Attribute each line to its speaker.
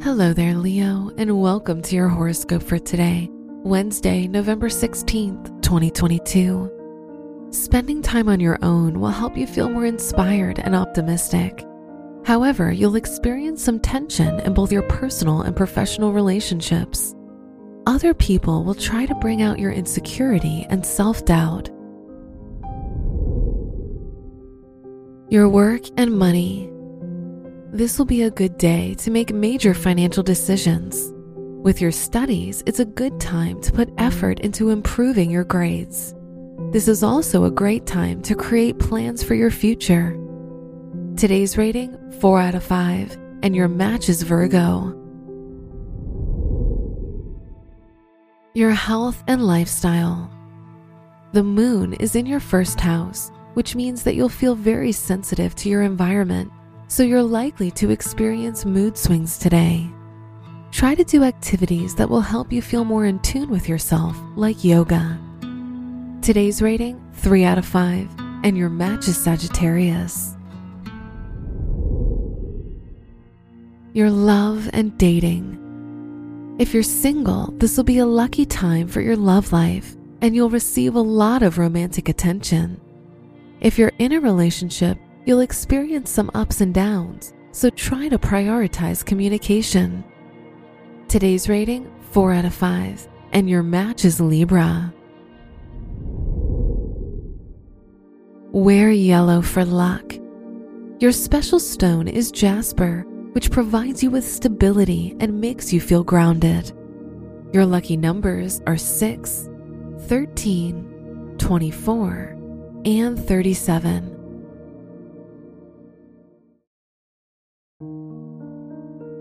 Speaker 1: Hello there, Leo, and welcome to your horoscope for today, Wednesday, November 16th, 2022. Spending time on your own will help you feel more inspired and optimistic. However, you'll experience some tension in both your personal and professional relationships. Other people will try to bring out your insecurity and self doubt. Your work and money. This will be a good day to make major financial decisions. With your studies, it's a good time to put effort into improving your grades. This is also a great time to create plans for your future. Today's rating 4 out of 5, and your match is Virgo. Your health and lifestyle. The moon is in your first house, which means that you'll feel very sensitive to your environment so you're likely to experience mood swings today. Try to do activities that will help you feel more in tune with yourself, like yoga. Today's rating 3 out of 5, and your match is Sagittarius. Your love and dating. If you're single, this will be a lucky time for your love life, and you'll receive a lot of romantic attention. If you're in a relationship, You'll experience some ups and downs, so try to prioritize communication. Today's rating 4 out of 5, and your match is Libra. Wear yellow for luck. Your special stone is jasper, which provides you with stability and makes you feel grounded. Your lucky numbers are 6, 13, 24, and 37.